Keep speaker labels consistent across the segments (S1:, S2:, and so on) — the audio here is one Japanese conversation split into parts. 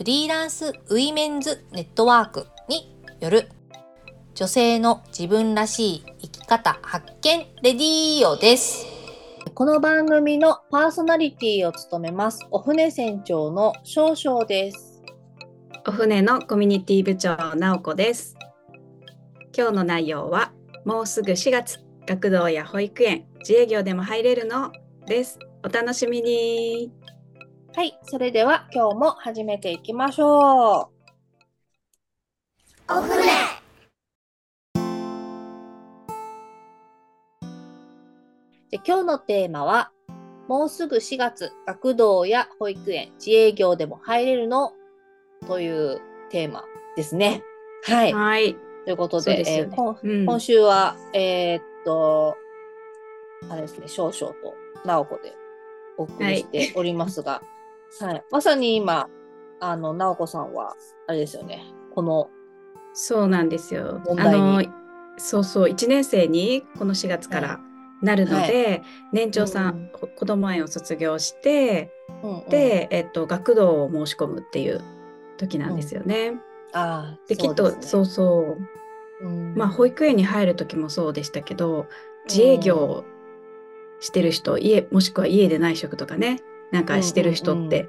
S1: フリーランスウィメンズネットワークによる女性の自分らしい生き方発見レディーオです。この番組のパーソナリティを務めますお船船長の少々です。
S2: お船のコミュニティ部長直子です。今日の内容はもうすぐ4月学童や保育園自営業でも入れるの？です。お楽しみに。
S1: はい、それでは今日も始めていきましょう。
S3: お船
S1: で今日のテーマは、もうすぐ4月、学童や保育園、自営業でも入れるのというテーマですね。はい。
S2: はい。
S1: ということで、
S2: でね
S1: えー
S2: うん
S1: 今週は、えーっと、あれですね、少々と直子でお送りしておりますが、はい、まさに今、あの、直子さんは、あれですよね、この、
S2: そうなんですよ。あのそうそう1年生にこの4月からなるので、年長さん、
S1: うん
S2: こ子ども園を卒業して、
S1: うんうん、
S2: で、えっと、学童を申し込むっていう時なんですよね。
S1: ああ、
S2: できっとそう
S1: そ
S2: そう。
S1: うん。
S2: まあ保育園に入る時もそうでしたけど自営業してる人家もしくは家で内職とかねなんかしてる人って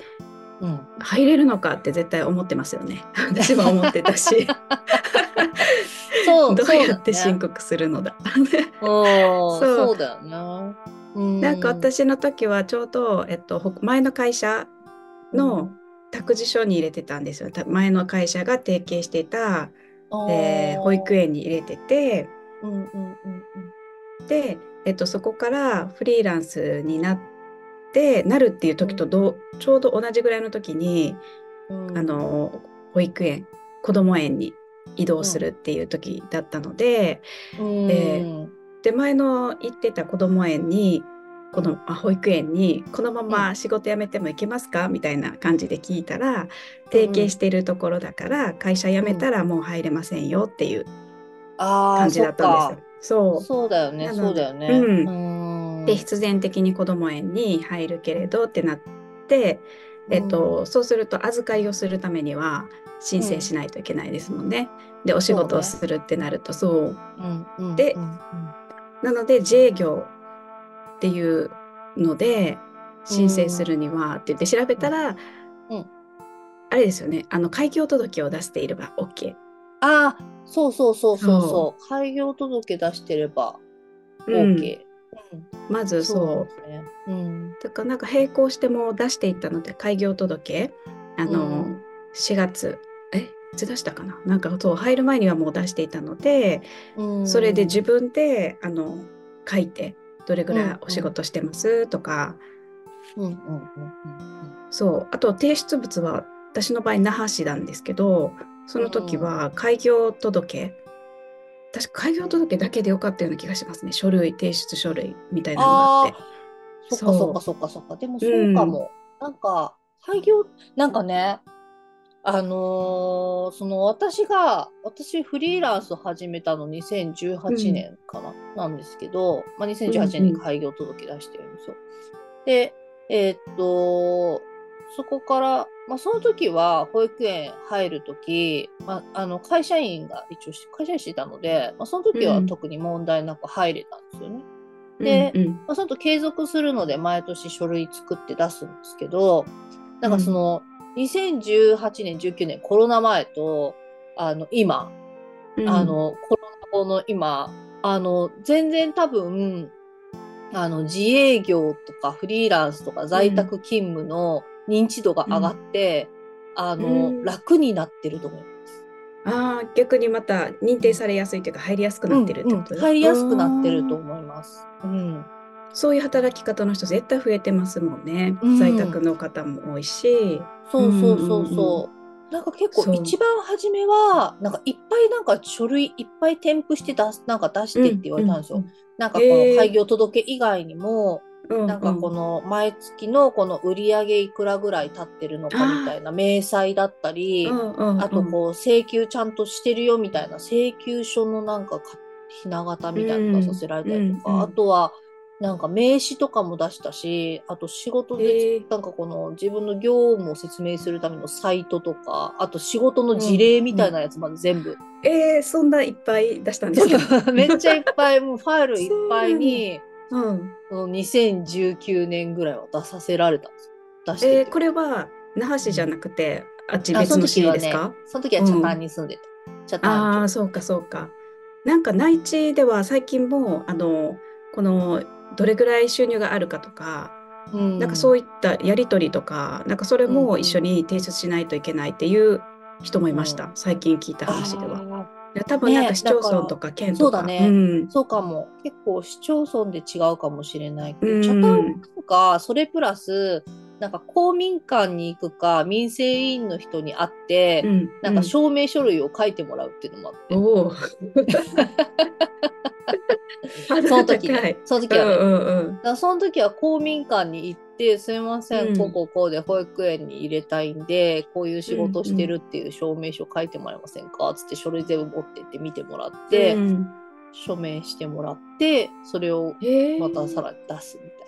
S1: うん、
S2: 入れるのかって絶対思ってますよね。私は思ってたし。
S1: そう
S2: どうやって申
S1: 告
S2: 告するのだ。
S1: そう。だよね。うん。
S2: なんか私の時はちょうど、えっと、ほ前の会社の託児所に入れてたんですよ。た前の会社が提携していた、えー保育園に入れてて。
S1: うんうんうん
S2: で、えっと、そこからフリーランスになってなるっていう時とどうちょうど同じぐらいの時に、
S1: うん。うん、
S2: あの保育園子ども園に移動するっていう時だったので,、
S1: うん、
S2: えで前の行ってた子ども園にこのあ保育園にこのまま仕事辞めても行けますか？みたいな感じで聞いたら提携してるところだから会社辞めたらもう入れませんよっていう感じだったんですよ。そう。
S1: そうだよね、そうだよね。
S2: うん。
S1: うん
S2: で必然的に子ども園に入るけれどってなって、えっと、そうすると預かりをするためには申請しないといけないですもんね。でお仕事をするってなるとそう,、でなので自営業っていうので申請するにはって言って調べたら、
S1: うん。
S2: あれですよね。あの開業届を出していれば OK。
S1: ああ、そうそうそうそう
S2: そ
S1: そう。開業届出してれば
S2: うん。
S1: OK。うん
S2: まずそう
S1: ですね。うん。
S2: だからなんか並行しても出していったので開業届あの、
S1: うん。
S2: 4月。えいつ出したかな？なんかそう入る前にはもう出していたので、
S1: うん。
S2: それで自分であの書いてどれぐら
S1: うん
S2: いお仕事してます？とか、そう。あと提出物は私の場合那覇市なんですけどその時は開業届、確か開業届だけでよかったような気がしますね書類提出書類みたいなのがあって。
S1: そっかそっかそっかそっか。でもそうかも。なんか、廃業、なんかね、あのーその私が、私フリーランス始めたの2018年かな、なんですけど、まあ、2018年に開業届出してるんですよ。で、えーっと、そこから、まあ、その時は保育園入る時、まあ、あの会社員が一応し会社員していたので、まあ、その時は
S2: うん。
S1: 特に問題なく入れたんですよね。で
S2: うんうん。
S1: まあ、その後継続するので毎年書類作って出すんですけど、なんかその、2018年、19年コロナ前と、あの、今、
S2: うん。
S1: あの、コロナ後の今、あの、全然多分、あの、自営業とかフリーランスとか在宅勤務の認知度が上がって、あの、
S2: うん
S1: 楽になってると思います。
S2: ああ逆にまた認定されやすいというか入りやすくなってるってこと、
S1: うんうん入りやすくなってると
S2: うん
S1: 思います。うん。
S2: そういう働き方の人絶対増えてますもんね、
S1: うん
S2: 在宅の方も多いし
S1: そうそうそうそう。なんか結構一番初めはなんかいっぱいなんか書類いっぱい添付して出すなんか出してって言われたんですよ。なんかこの開業届以外にも、
S2: うん。
S1: なんかこの毎月のこの売り上げいくらぐらい経ってるのかみたいな明細だったり、
S2: うんうんうん、
S1: あとこう請求ちゃんとしてるよみたいな請求書のなんかかひな形みたいなの出させられたりとか、
S2: うんうん
S1: あとはなんか名刺とかも出したしあと仕事
S2: へ
S1: で
S2: ー。
S1: なんかこの自分の業務を説明するためのサイトとかあと仕事の事例みたいなやつまで全部、
S2: えー、そんないっぱい出したんですか？
S1: めっちゃいっぱい。もうファイルいっぱいに
S2: うん。
S1: この2019年ぐらいは出させられたんですよ出してて、
S2: えー、これは那覇市じゃなくて、あっち別の市ですか？
S1: その時は茶炭に住んでて、茶炭
S2: ああ、そうかそうか。なんか内地では最近もあのこのどれぐらい収入があるかとか、
S1: うん
S2: なんかそういったやり取りとか、なんかそれも一緒に提出しないといけないっていう人もいました。
S1: うん
S2: 最近聞いた話では。や多分なん
S1: ね
S2: か市町村とか県とか。
S1: そうだね。
S2: うん。
S1: そうかも。結構市町村で違うかもしれないけど、
S2: うん。
S1: 茶炭とか、それプラス、なんか公民館に行くか、民生委員の人に会って、
S2: うん。
S1: なんか証明書類を書いてもらうっていうのもあって。その時。その時はね。
S2: うんうんうん。
S1: だからその時は公民館に行って、すいません、
S2: うん
S1: こうこうこうで保育園に入れたいんで、こういう仕事してるっていう証明書書いてもらえませんか？つって書類全部持ってって見てもらって、
S2: うん
S1: 署名してもらって、それをまたさらに出すみたい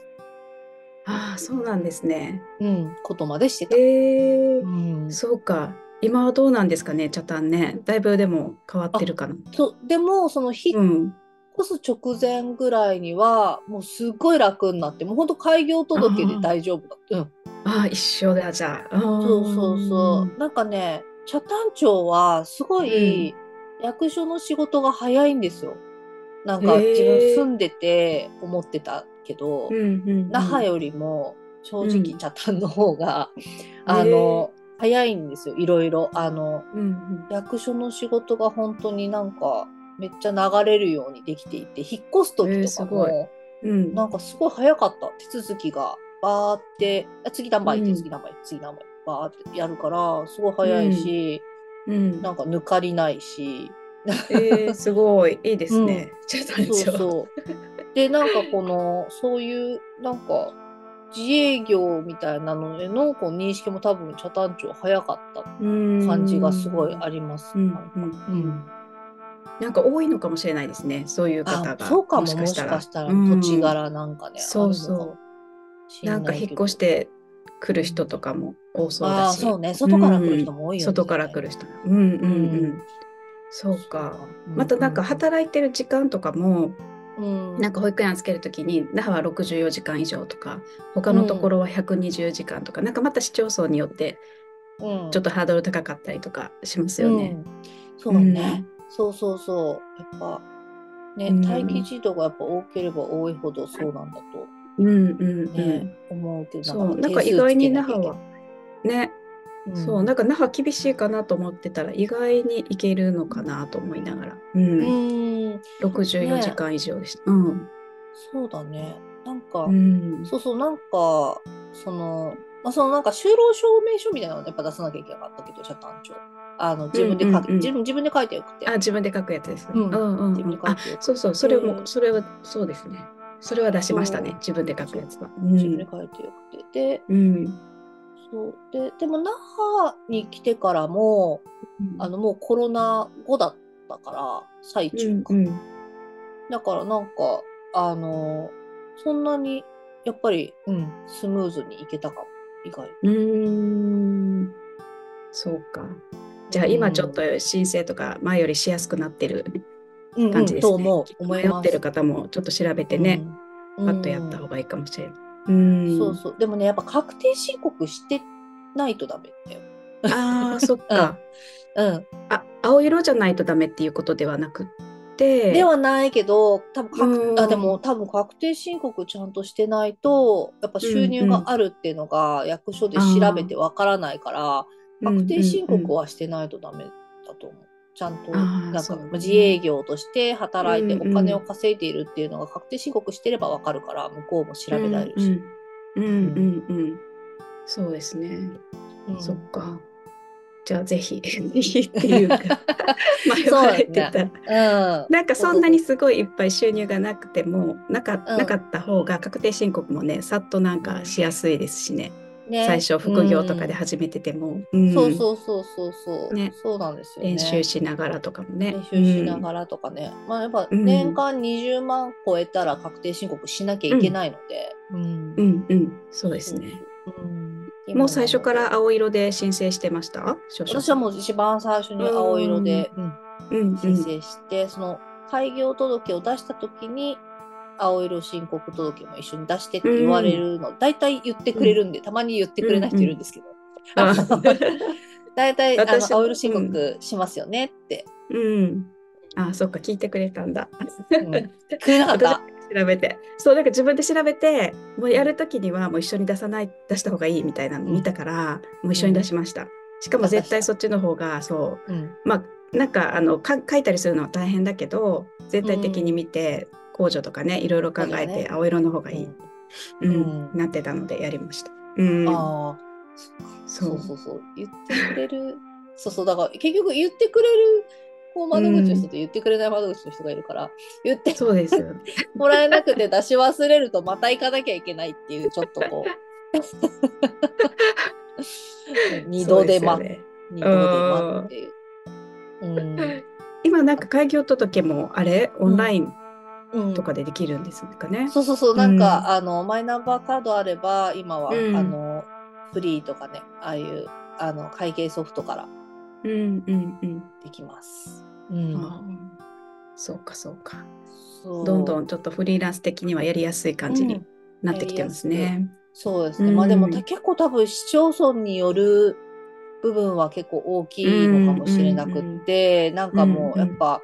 S2: ああそうなんですね。
S1: な、うん、ことまでしてた。
S2: へえ
S1: うん、
S2: そうか。今はどうなんですかね、茶炭ね。だいぶでも変わってるかな。
S1: そうでもその引っ
S2: うん。
S1: 越す直前ぐらいにはもうすっごい楽になってもうほんと開業届で大丈夫だった。うん
S2: ああ、一緒だ、じゃあ。
S1: そうそうそう。なんかね、茶炭町はすごい役所の仕事が早いんですよ。なんか
S2: へー
S1: 自分住んでて思ってたけど、
S2: うん。うんうんうん。
S1: 那覇よりも正直
S2: うん
S1: 茶炭の方が、あ
S2: へ
S1: の、早いんですよ、いろいろ。あの、
S2: うんうん。
S1: 役所の仕事が本当になんかめっちゃ流れるようにできていて、引っ越す時
S2: えー
S1: とか
S2: すごい
S1: も、
S2: うん。
S1: なんかすごい早かった。手続きがバーって、あ次何番行って、
S2: うん
S1: 次何番行って、次何番バーってやるから、すごい早いし、
S2: うん。
S1: なんか抜かりないし、
S2: えー、すごい、いいですね。茶炭
S1: そう
S2: 町。
S1: そう。で、なんかこの、そういう、なんか、自営業みたいなのへのこう認識も多分茶炭町早かった
S2: うん
S1: 感じがすごいあります。
S2: うん
S1: なんか
S2: うん
S1: うん
S2: なんか多いのかもしれないですね。そういう方
S1: あ
S2: が。
S1: そうかももしかしたら土地柄なんかね、
S2: そうそうなんか引っ越してくる人とかも多そう
S1: あ
S2: だし。
S1: あそうね外から来る人も多いよね、
S2: 外から来る人。うんうんうん。
S1: うん
S2: そうか。
S1: うん
S2: またなんか働いてる時間とかも、
S1: うん
S2: なんか保育園預けるときに那覇は64時間以上とか他のところは120時間とか、なんかまた市町村によって
S1: うん
S2: ちょっとハードル高かったりとかしますよね。
S1: うんそうね、そうそうそう。やっぱね、
S2: うん。
S1: 待機児童がやっぱ多ければ多いほどそうなんだと。
S2: うんうんうん。
S1: ね、思うけど
S2: なんか意外に那覇はね、
S1: うん、
S2: そう。なんか那覇厳しいかなと思ってたら意外にいけるのかなと思いながら、うん。
S1: うん。
S2: 64時間以上でした。うん。
S1: そうだね。なんか、
S2: うん。
S1: そうそうなんかそのまあ、そのなんか就労証明書みたいなのをやっぱ出さなきゃいけなかったけど、社団長。あの自分で書く、自分自分で書いてよくて。
S2: あ自分で書くやつです。
S1: うん
S2: うんうん
S1: 自分で書い
S2: あ
S1: てよくて。
S2: そうそうそれも
S1: で
S2: それはそうですね。それは出しましたね自分で書くやつは。
S1: 自分で書いてよくて。で、
S2: うん
S1: そう。で、でも那覇に来てからも、あのもうコロナ後だったから、最
S2: う
S1: 中か。
S2: んうん
S1: だからなんか、あの、そんなに、やっぱり、うん、スムーズにいけたかも、意外。
S2: うーんそうか。じゃあ今ちょっと申請とか前よりしやすくなってる
S1: うん、
S2: 感じですね。
S1: と思う。思います。
S2: 迷ってる方もちょっと調べてね、
S1: うん、
S2: パッとやった方がいいかもしれない。うん
S1: そうそう。でもね、やっぱ確定申告してないとダメだよ。
S2: ああ、そっか。
S1: うん。
S2: あ、青色じゃないとダメっていうことではなくって。
S1: ではないけど、多分あでも多分確定申告ちゃんとしてないと、やっぱ収入があるっていうのが役所で調べてわからないから、
S2: うん
S1: 確定申告はしてないとダメだと思う。ちゃんとなんか自営業として働いてお金を稼いでいるっていうのが確定申告してればわかるから向こうも調べられるし。
S2: うんうんうんうん。そうですね。
S1: うん
S2: そっか。じゃあぜひっていうか迷われてた、
S1: うん
S2: なんかそんなにすごいいっぱい収入がなくてもなか,、
S1: うん
S2: なかった方が確定申告もねさっとなんかしやすいですしね、
S1: ね
S2: 最初副業とかで始めてても、うん。
S1: そうそうそうそうそう、
S2: ね。
S1: そうなんですよね。
S2: 練習しながらとかもね。
S1: 練習しながらとかね、まあやっぱ
S2: うん。
S1: 年間20万超えたら確定申告しなきゃいけないので、うん。
S2: うん。うん、うん、そうですね。
S1: うん。
S2: もう最初から青色で申請してました？
S1: 私はもう一番最初に青色で、うん
S2: うんうん。
S1: 申請して、その開業届を出した時に青色申告届も一緒に出してって言われるの、大体言ってくれるんで、たまに言ってくれない人いるんですけど、
S2: あ
S1: 大体あ
S2: 私
S1: の青色申告しますよねって、
S2: うん。あそっか聞いてくれたんだ、
S1: うん。くれなかった？
S2: 私調べて。そうなんか自分で調べてもうやるときにはもう一緒に出さない出した方がいいみたいなの見たから、もう一緒に出しました。しかも絶対そっちの方がそう。
S1: うん。
S2: まあなんかあのか書いたりするのは大変だけど全体的に見て、控除とかねいろいろ考えて青色の方がいい、うん。
S1: うん
S2: なってたのでやりました。うん、
S1: ああ、
S2: そ
S1: そう。うそうそう。言ってくれる そうそう。だから結局言ってくれるこう窓口の人と言ってくれない窓口の人がいるから、言って
S2: そうですよ。
S1: もらえなくて出し忘れるとまた行かなきゃいけないっていうちょっとこう。二度手間、
S2: ね。
S1: 二度手間っていう。うん。
S2: 今なんか開業届もあれ？オンライン
S1: うん、
S2: とかでできるんですかね。
S1: そうそうそう。なんか、
S2: うん。
S1: あのマイナンバーカードあれば今は、
S2: うん。
S1: あのフリーとかねああいうあの会計ソフトから
S2: うんうんうん。
S1: できます。うん。
S2: あそうかそうか。
S1: そう。
S2: どんどんちょっとフリーランス的にはやりやすい感じに
S1: うん。
S2: なってきてますね。
S1: そうですね、
S2: うん。
S1: まあでもた結構多分市町村による部分は結構大きいのかもしれなくって、なんかもうやっぱ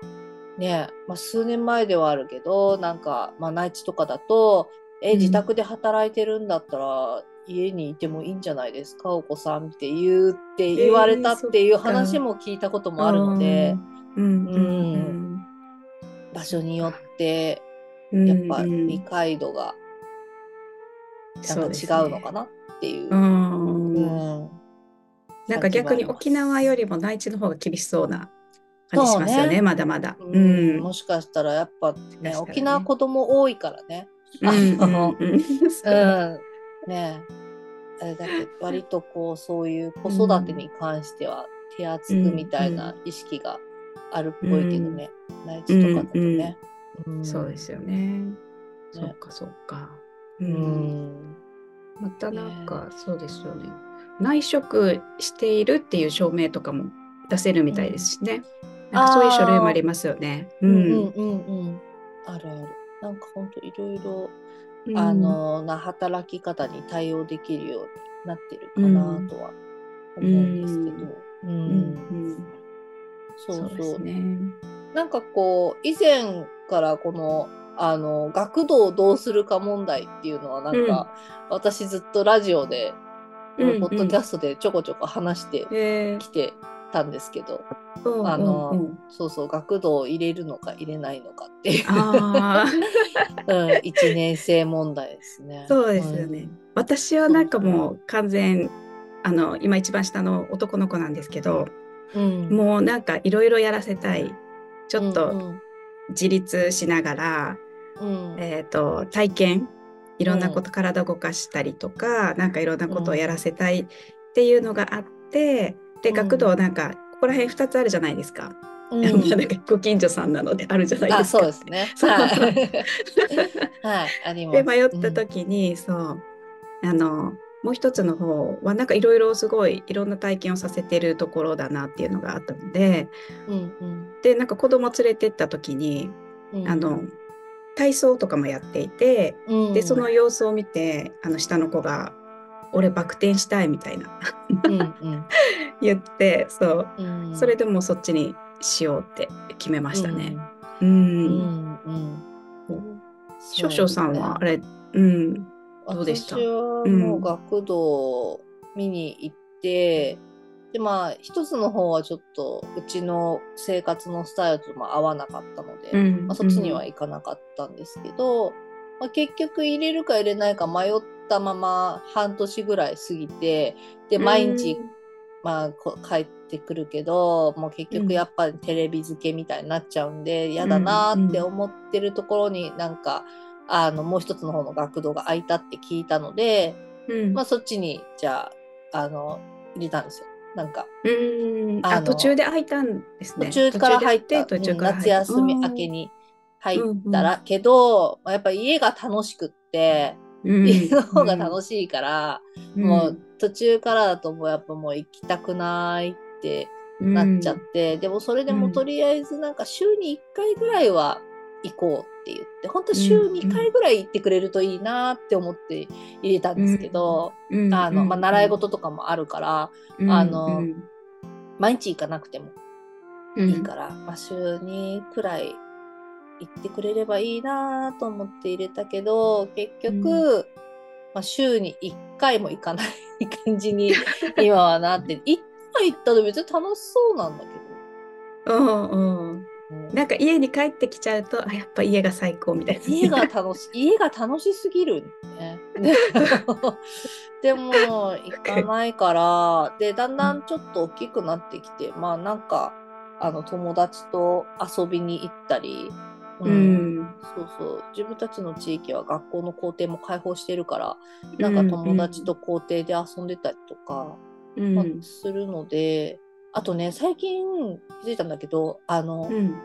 S1: ね、まあ、数年前ではあるけどなんか、まあ、内地とかだとえ
S2: うん。
S1: 自宅で働いてるんだったら家にいてもいいんじゃないですかお子さんって言うって言われたっていう話も聞いたこともあるので、
S2: うん。うん。
S1: 場所によって
S2: うん。
S1: やっぱ
S2: うん。
S1: 理解度がなんか違うのかなっていう。
S2: うん。
S1: うん。
S2: なんか逆に沖縄よりも内地の方が厳しそうな感じしますよね、
S1: ね
S2: まだまだ。
S1: う
S2: うんん。
S1: もしかしたらやっぱね
S2: ね
S1: 沖縄子供多いからね。
S2: うんうん
S1: あの
S2: うん
S1: うん。ねあれだけ割とこうそういう子育てに関しては手厚くみたいな意識があるっぽいけどね、内地とかだとね。ん
S2: そうですよね。そうかそうか。う。
S1: うんん。
S2: またなんかそうですよね。内職しているっていう証明とかも出せるみたいですしね。なんかそういう書類もありますよね。う
S1: うんうん
S2: ん。
S1: うんうん。あるある。なんかほんといろいろ
S2: うん
S1: あのな働き方に対応できるようになってるかなとは思うんですけど。うん
S2: うんうん
S1: そうそう
S2: ね。
S1: なんかこう以前からこのあの学童をどうするか問題っていうのはなんか、私ずっとラジオで、
S2: うんうん
S1: ポッドキャストでちょこちょこ話して
S2: え
S1: きてたんですけど、
S2: ー
S1: あの、
S2: うんうん。うん
S1: そうそう学童を入れるのか入れないのかっていう。うん、1年生問題ですね。
S2: そうですよね。私はなんかもう完全あの今一番下の男の子なんですけど、
S1: うん、
S2: もうなんかいろいろやらせたい。ちょっ
S1: うん
S2: と自立しながら、
S1: うん。うん
S2: えっ、と体験。いろんなこと、体動かしたりとか、なんかいろんなことをやらせたいっていうのがあって、で
S1: うん
S2: 学童なんかここら辺2つあるじゃないですか。
S1: うん
S2: なんかご近所さんなのであるじゃないで
S1: あ
S2: すか。
S1: そうですね。はい。
S2: で迷った時に、そうあのもう一つの方はなんかいろいろすごいいろんな体験をさせてるところだなっていうのがあったので
S1: うん、うん
S2: でなんか子供連れてった時に、
S1: うん、
S2: あの体操とかもやっていて
S1: うん、
S2: でその様子を見てあの下の子が「俺バク転したい」みたいな。
S1: うんうん。
S2: 言ってそう。
S1: うん、
S2: それでもうそっちにしようって決めましたね。う
S1: うん。ん。うんうん。
S2: 少々さんはあれ、うん、どうでした？
S1: 私はもう学童見に行って、でまあ一つの方はちょっとうちの生活のスタイルとも合わなかったので、
S2: うん。
S1: まあ、そっちには行かなかったんですけど、まあ、結局入れるか入れないか迷ったまま半年ぐらい過ぎてで毎日まあこ帰ってくるけどもう結局やっぱりテレビ付けみたいになっちゃうんで嫌、だなーって思ってるところになんかあのもう一つの方の学童が空いたって聞いたので、
S2: うん。
S1: まあ、そっちにじゃああの入れたんですよ。なんか
S2: うん。
S1: あ
S2: 途中で開いたんですね。
S1: 途中から入った
S2: 途中から入
S1: 夏休み明けに入ったら、けど、まあやっぱ家が楽しくって、家の方が楽
S2: し
S1: しいから、
S2: い
S1: もう途中からだともうやっぱもう行きたくないってなっちゃって、でもそれでも
S2: うん。
S1: とりあえずなんか週に1回ぐらいは行こうって言って本当週2回ぐらい行ってくれるといいなって思って入れたんですけど、あのまあ、習い事とかもあるから、あの毎日行かなくてもいいから、まあ、週2くらい行ってくれればいいなと思って入れたけど結局、まあ、週に1回も行かない感じに 今はなって1回行ったら別に楽しそうなんだけ
S2: うんうん。
S1: ど、うん。
S2: なんか家に帰ってきちゃうとあやっぱ家が最高みたいな。
S1: 家が楽し 家が楽しすぎるんね。でも行かないからでだんだん。ちょっと大きくなってきてまあなんかあの友達と遊びに行ったり、
S2: う
S1: うん。
S2: ん
S1: そうそう。自分たちの地域は学校の校庭も開放してるからなんか友達と校庭で遊んでたりとか、
S2: うん。
S1: まあするのであとね最近気づいたんだけどあの、
S2: うん。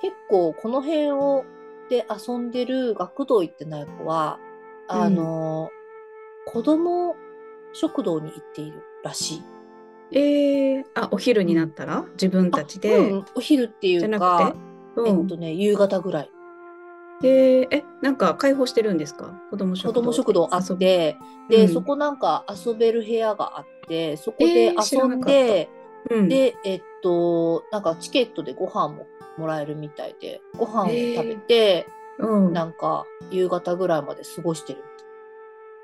S1: 結構この辺をで遊んでる学童行ってない子はあの、子供食堂に行っているらしい。
S2: えー、あお昼になったら？自分たち
S1: あ
S2: で、
S1: うんお昼っていうか
S2: うん。
S1: えっとね夕方ぐらい。
S2: えーえなんか開放してるんですか？子供食
S1: 子
S2: 堂
S1: 供食堂あってで、
S2: うん。
S1: そこなんか遊べる部屋があってそこ
S2: え
S1: で遊
S2: なんかった。
S1: で、
S2: うん、
S1: でえっとなんかチケットでご飯ももらえるみたいでご飯を食べて、
S2: うん、
S1: なんか夕方ぐらいまで過ごしてる。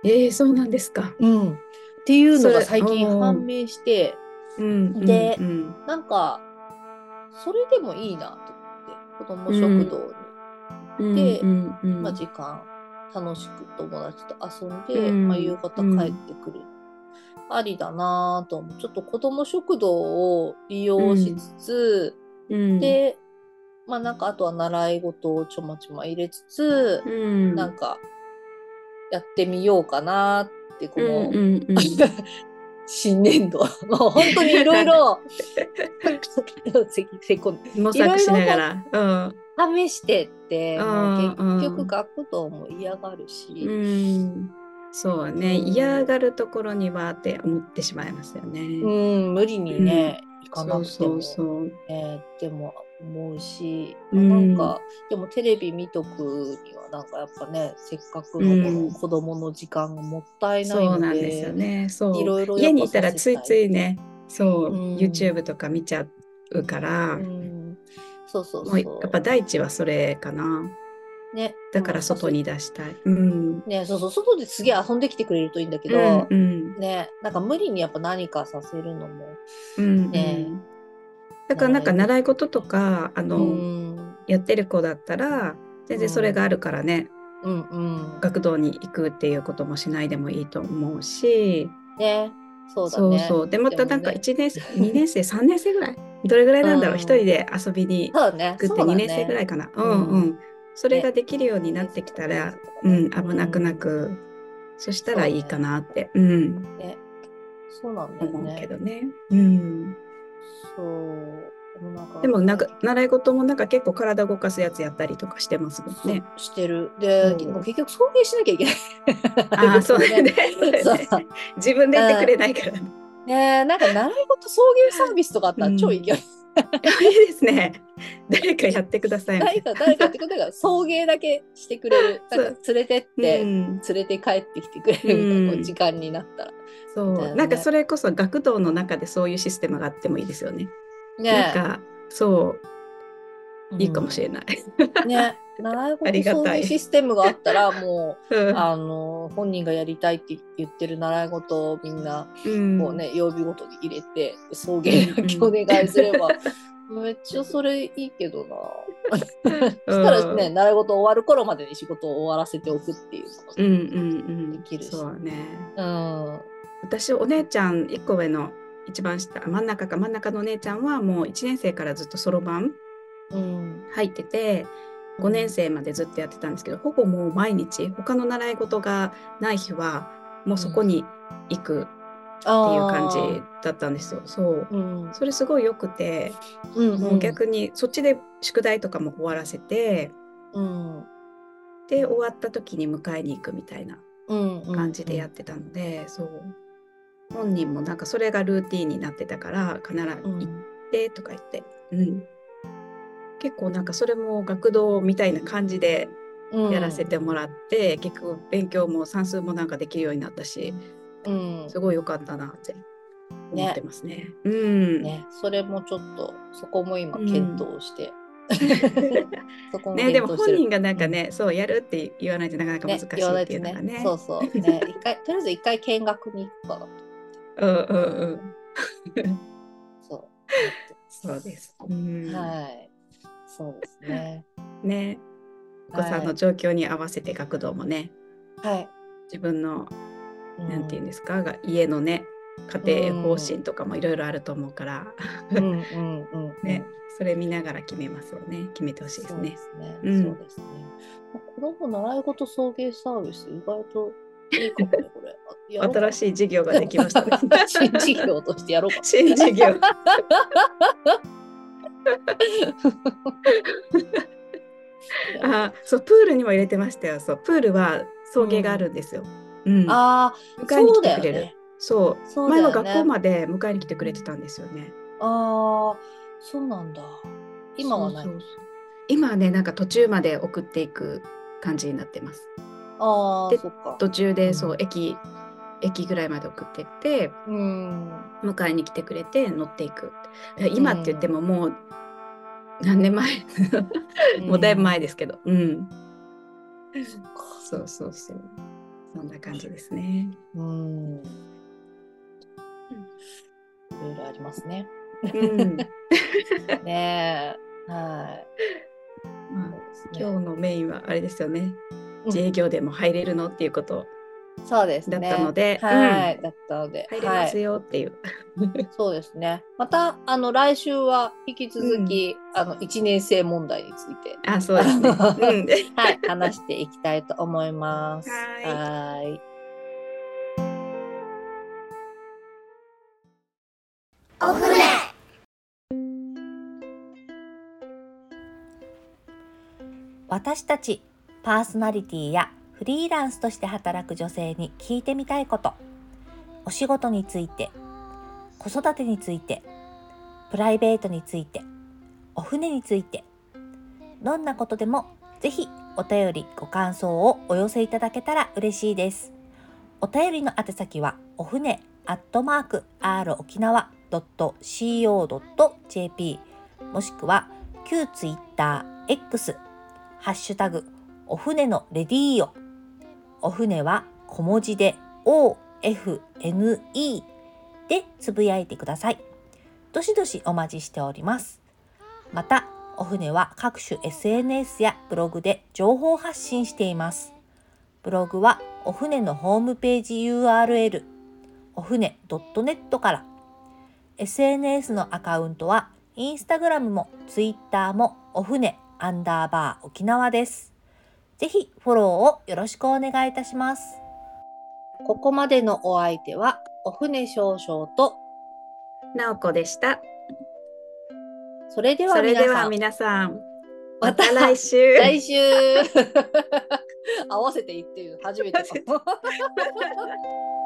S2: えー、そうなんですか。
S1: うん、っていうのが最近判明して
S2: うん、
S1: で
S2: うん。
S1: なんかそれでもいいなと子供食堂に、
S2: うん、
S1: で
S2: うんうん。
S1: まあ、時間楽しく友達と遊んで、
S2: うん。
S1: まあ、夕方帰ってくる、ありだなぁとちょっと子供食堂を利用しつつ、
S2: うん、
S1: でまあなんかあとは習い事をちょまちょま入れつつ、
S2: うん、
S1: なんかやってみようかなってこの、
S2: うんうんうん、
S1: 新年度 もう本当にいろいろ
S2: 模索しながら。
S1: 試してって結局学童も嫌がるし、
S2: うん、うん、そうね嫌がるところにはって思ってしまいますよね。
S1: うん、無理にね、行かなくて
S2: そう
S1: も
S2: そうそう。
S1: ねでも思うし、
S2: うん。
S1: なんかでもテレビ見とくにはなんかやっぱねせっかくの子供の時間がもったいない
S2: そう
S1: ので,、
S2: なんですよね。そう。
S1: いろいろ
S2: 家にいたらついついね、そう、
S1: うん。
S2: YouTube とか見ちゃうから、
S1: うん、そうそう
S2: も
S1: そう。う
S2: やっぱ第一はそれかな。
S1: ね。
S2: だから外に出したい。うん。
S1: ねそうそう。外ですげえ遊んできてくれるといいんだけど、
S2: うんうん。
S1: ねなんか無理にやっぱ何かさせるのも。
S2: うん
S1: ね。
S2: だからなんか習い事とかあの、
S1: うん。
S2: やってる子だったら全然それがあるからね、
S1: うんうん。
S2: 学童に行くっていうこともしないでもいいと思うし、
S1: ねそうだ
S2: そう
S1: ね
S2: そう。でまたなんか
S1: ね
S2: 1年生、2年生3年生ぐらい？どれぐらいなんだろう、
S1: うん。
S2: 一人で遊びに
S1: そうだね。
S2: 行くって2年生ぐらい
S1: か
S2: かな、
S1: う
S2: うんんうんそれができるようになってきたら、うん、危なくなく、そしたらいいかなって、うん、
S1: ね。そうなんだよ
S2: 思う
S1: ね
S2: けどね。うん。
S1: そう。でもなんか
S2: 習い事もなんか結構体動かすやつやったりとかしてますもんね。
S1: してる。で、
S2: うん。
S1: 結局送迎しなきゃいけない。
S2: ああ そうだね。自分でやってくれないから。ね。
S1: ねえなんか習い事送迎サービスとかあったら超いいけど、
S2: いいですね。誰かやってください。
S1: 誰か誰かやってくれたら送迎だけしてくれる。なんか連れてって、
S2: うん、
S1: 連れて帰ってきてくれるみたいな、
S2: うん。
S1: 時間になったら。
S2: そう、
S1: ね。
S2: なんかそれこそ学童の中でそういうシステムがあってもいいですよね。
S1: ね。
S2: なんかそういいかもしれない。
S1: ない、ね習い
S2: ありがたい
S1: 事送迎システムがあったらもう
S2: うん
S1: あの本人がやりたいって言ってる習い事をみんな
S2: うん
S1: こうね、曜日ごとに入れて送迎だけお願いすれば、めっちゃそれいいけどな。そしたらね、習い事終わる頃までに仕事を終わらせておくっていう
S2: うんうんうん
S1: できるし
S2: そうね。
S1: の。うん。
S2: 私お姉ちゃん1個上の一番下真ん中か真ん中のお姉ちゃんはもう1年生からずっとそろばん
S1: うん
S2: 入ってて5年生までずっとやってたんですけどほぼもう毎日他の習い事がない日はもうそこに行くっていう感じだったんですよ。そう。
S1: うん。
S2: それすごい良くて
S1: うん
S2: もう逆にそっちで宿題とかも終わらせて
S1: うん。
S2: で終わった時に迎えに行くみたいな
S1: うんうん。
S2: 感じでやってたので、そう。本人もなんかそれがルーティンになってたから必ず
S1: うん
S2: 行ってとか言って、うん、結構なんかそれも学童みたいな感じで
S1: うん。
S2: やらせてもらって、結局勉強も算数もなんかできるようになったし
S1: うん。
S2: すごい良かったなって思ってますね。うん。
S1: ね、それもちょっとそこも今検討して、そこも
S2: ね、でも本人がなんかね、そうやるって言わないとなかなか難しいっていうのがね。
S1: ねそうそう。ね一回とりあえず一回見学に行くかなと
S2: うんうんうん。
S1: そう。
S2: そうです。うん。
S1: はいそうですね。
S2: ね、お子さんの状況に合わせて学童もね、
S1: はい、
S2: 自分の
S1: うん。
S2: なんていうんですか、が家のね家庭方針とかもいろいろあると思うから、
S1: うん。うん
S2: ね、それ見ながら決めますよね。決めてほしいですね。
S1: そうで。すね、子供習い事送迎サービス意外といいかもねこれ。
S2: 新しい事業ができました。ね。
S1: 新事業としてやろうか。な
S2: 新事業。あ、そうプールにも入れてましたよ。そうプールは送迎があるんですよ。うん。
S1: ああ
S2: 迎えに来てくれる。そう。
S1: ね
S2: 前は学校まで迎えに来てくれてたんですよね。
S1: ああそうなんだ今はない
S2: 今はねなんか途中まで送っていく感じになってます。で
S1: ああそっか
S2: 途中で
S1: うん
S2: そう駅駅ぐらいまで送ってって
S1: うん
S2: 迎えに来てくれて乗っていく。え今って言ってももう何年前？もうだいぶ前ですけど、うん、
S1: そ
S2: うそうそう。そんな感じですね。
S1: うん。いろいろありますね。
S2: うん、
S1: ねえ。はい。
S2: まあ
S1: ね。
S2: 今日のメインはあれですよね。
S1: うん。
S2: 自営業でも入れるの？っていうこと
S1: そうですね。
S2: だったので
S1: はい、だったので
S2: 入れます
S1: はい、
S2: よっていう。
S1: そうですね。またあの来週は引き続き、あの一年生問題について。
S2: あそうですね。うん。
S1: はい、話していきたいと思います。
S2: はい。
S1: はい。
S4: お船私たちパーソナリティやフリーランスとして働く女性に聞いてみたいこと。お仕事について子育てについてプライベートについてお船についてどんなことでもぜひお便りご感想をお寄せいただけたら嬉しいです。お便りの宛先はお船アットマーク r 沖縄 .co.jp もしくは旧ツイッター X ハッシュタグお船のレディーオお船は小文字で OFNE でつぶやいてください。どしどしお待ちしております。またお船は各種 SNS やブログで情報発信しています。ブログはお船のホームページ URL お船 .net から。SNS のアカウントはインスタグラムもツイッターもお船アンダーバー沖縄です。ぜひフォローをよろしくお願いいたします。
S1: ここまでのお相手はお船少々と
S2: なおこでした。
S1: それでは
S2: それでは
S1: 皆さん
S2: また来週。
S1: 来週 合わせて言ってるの初めてかも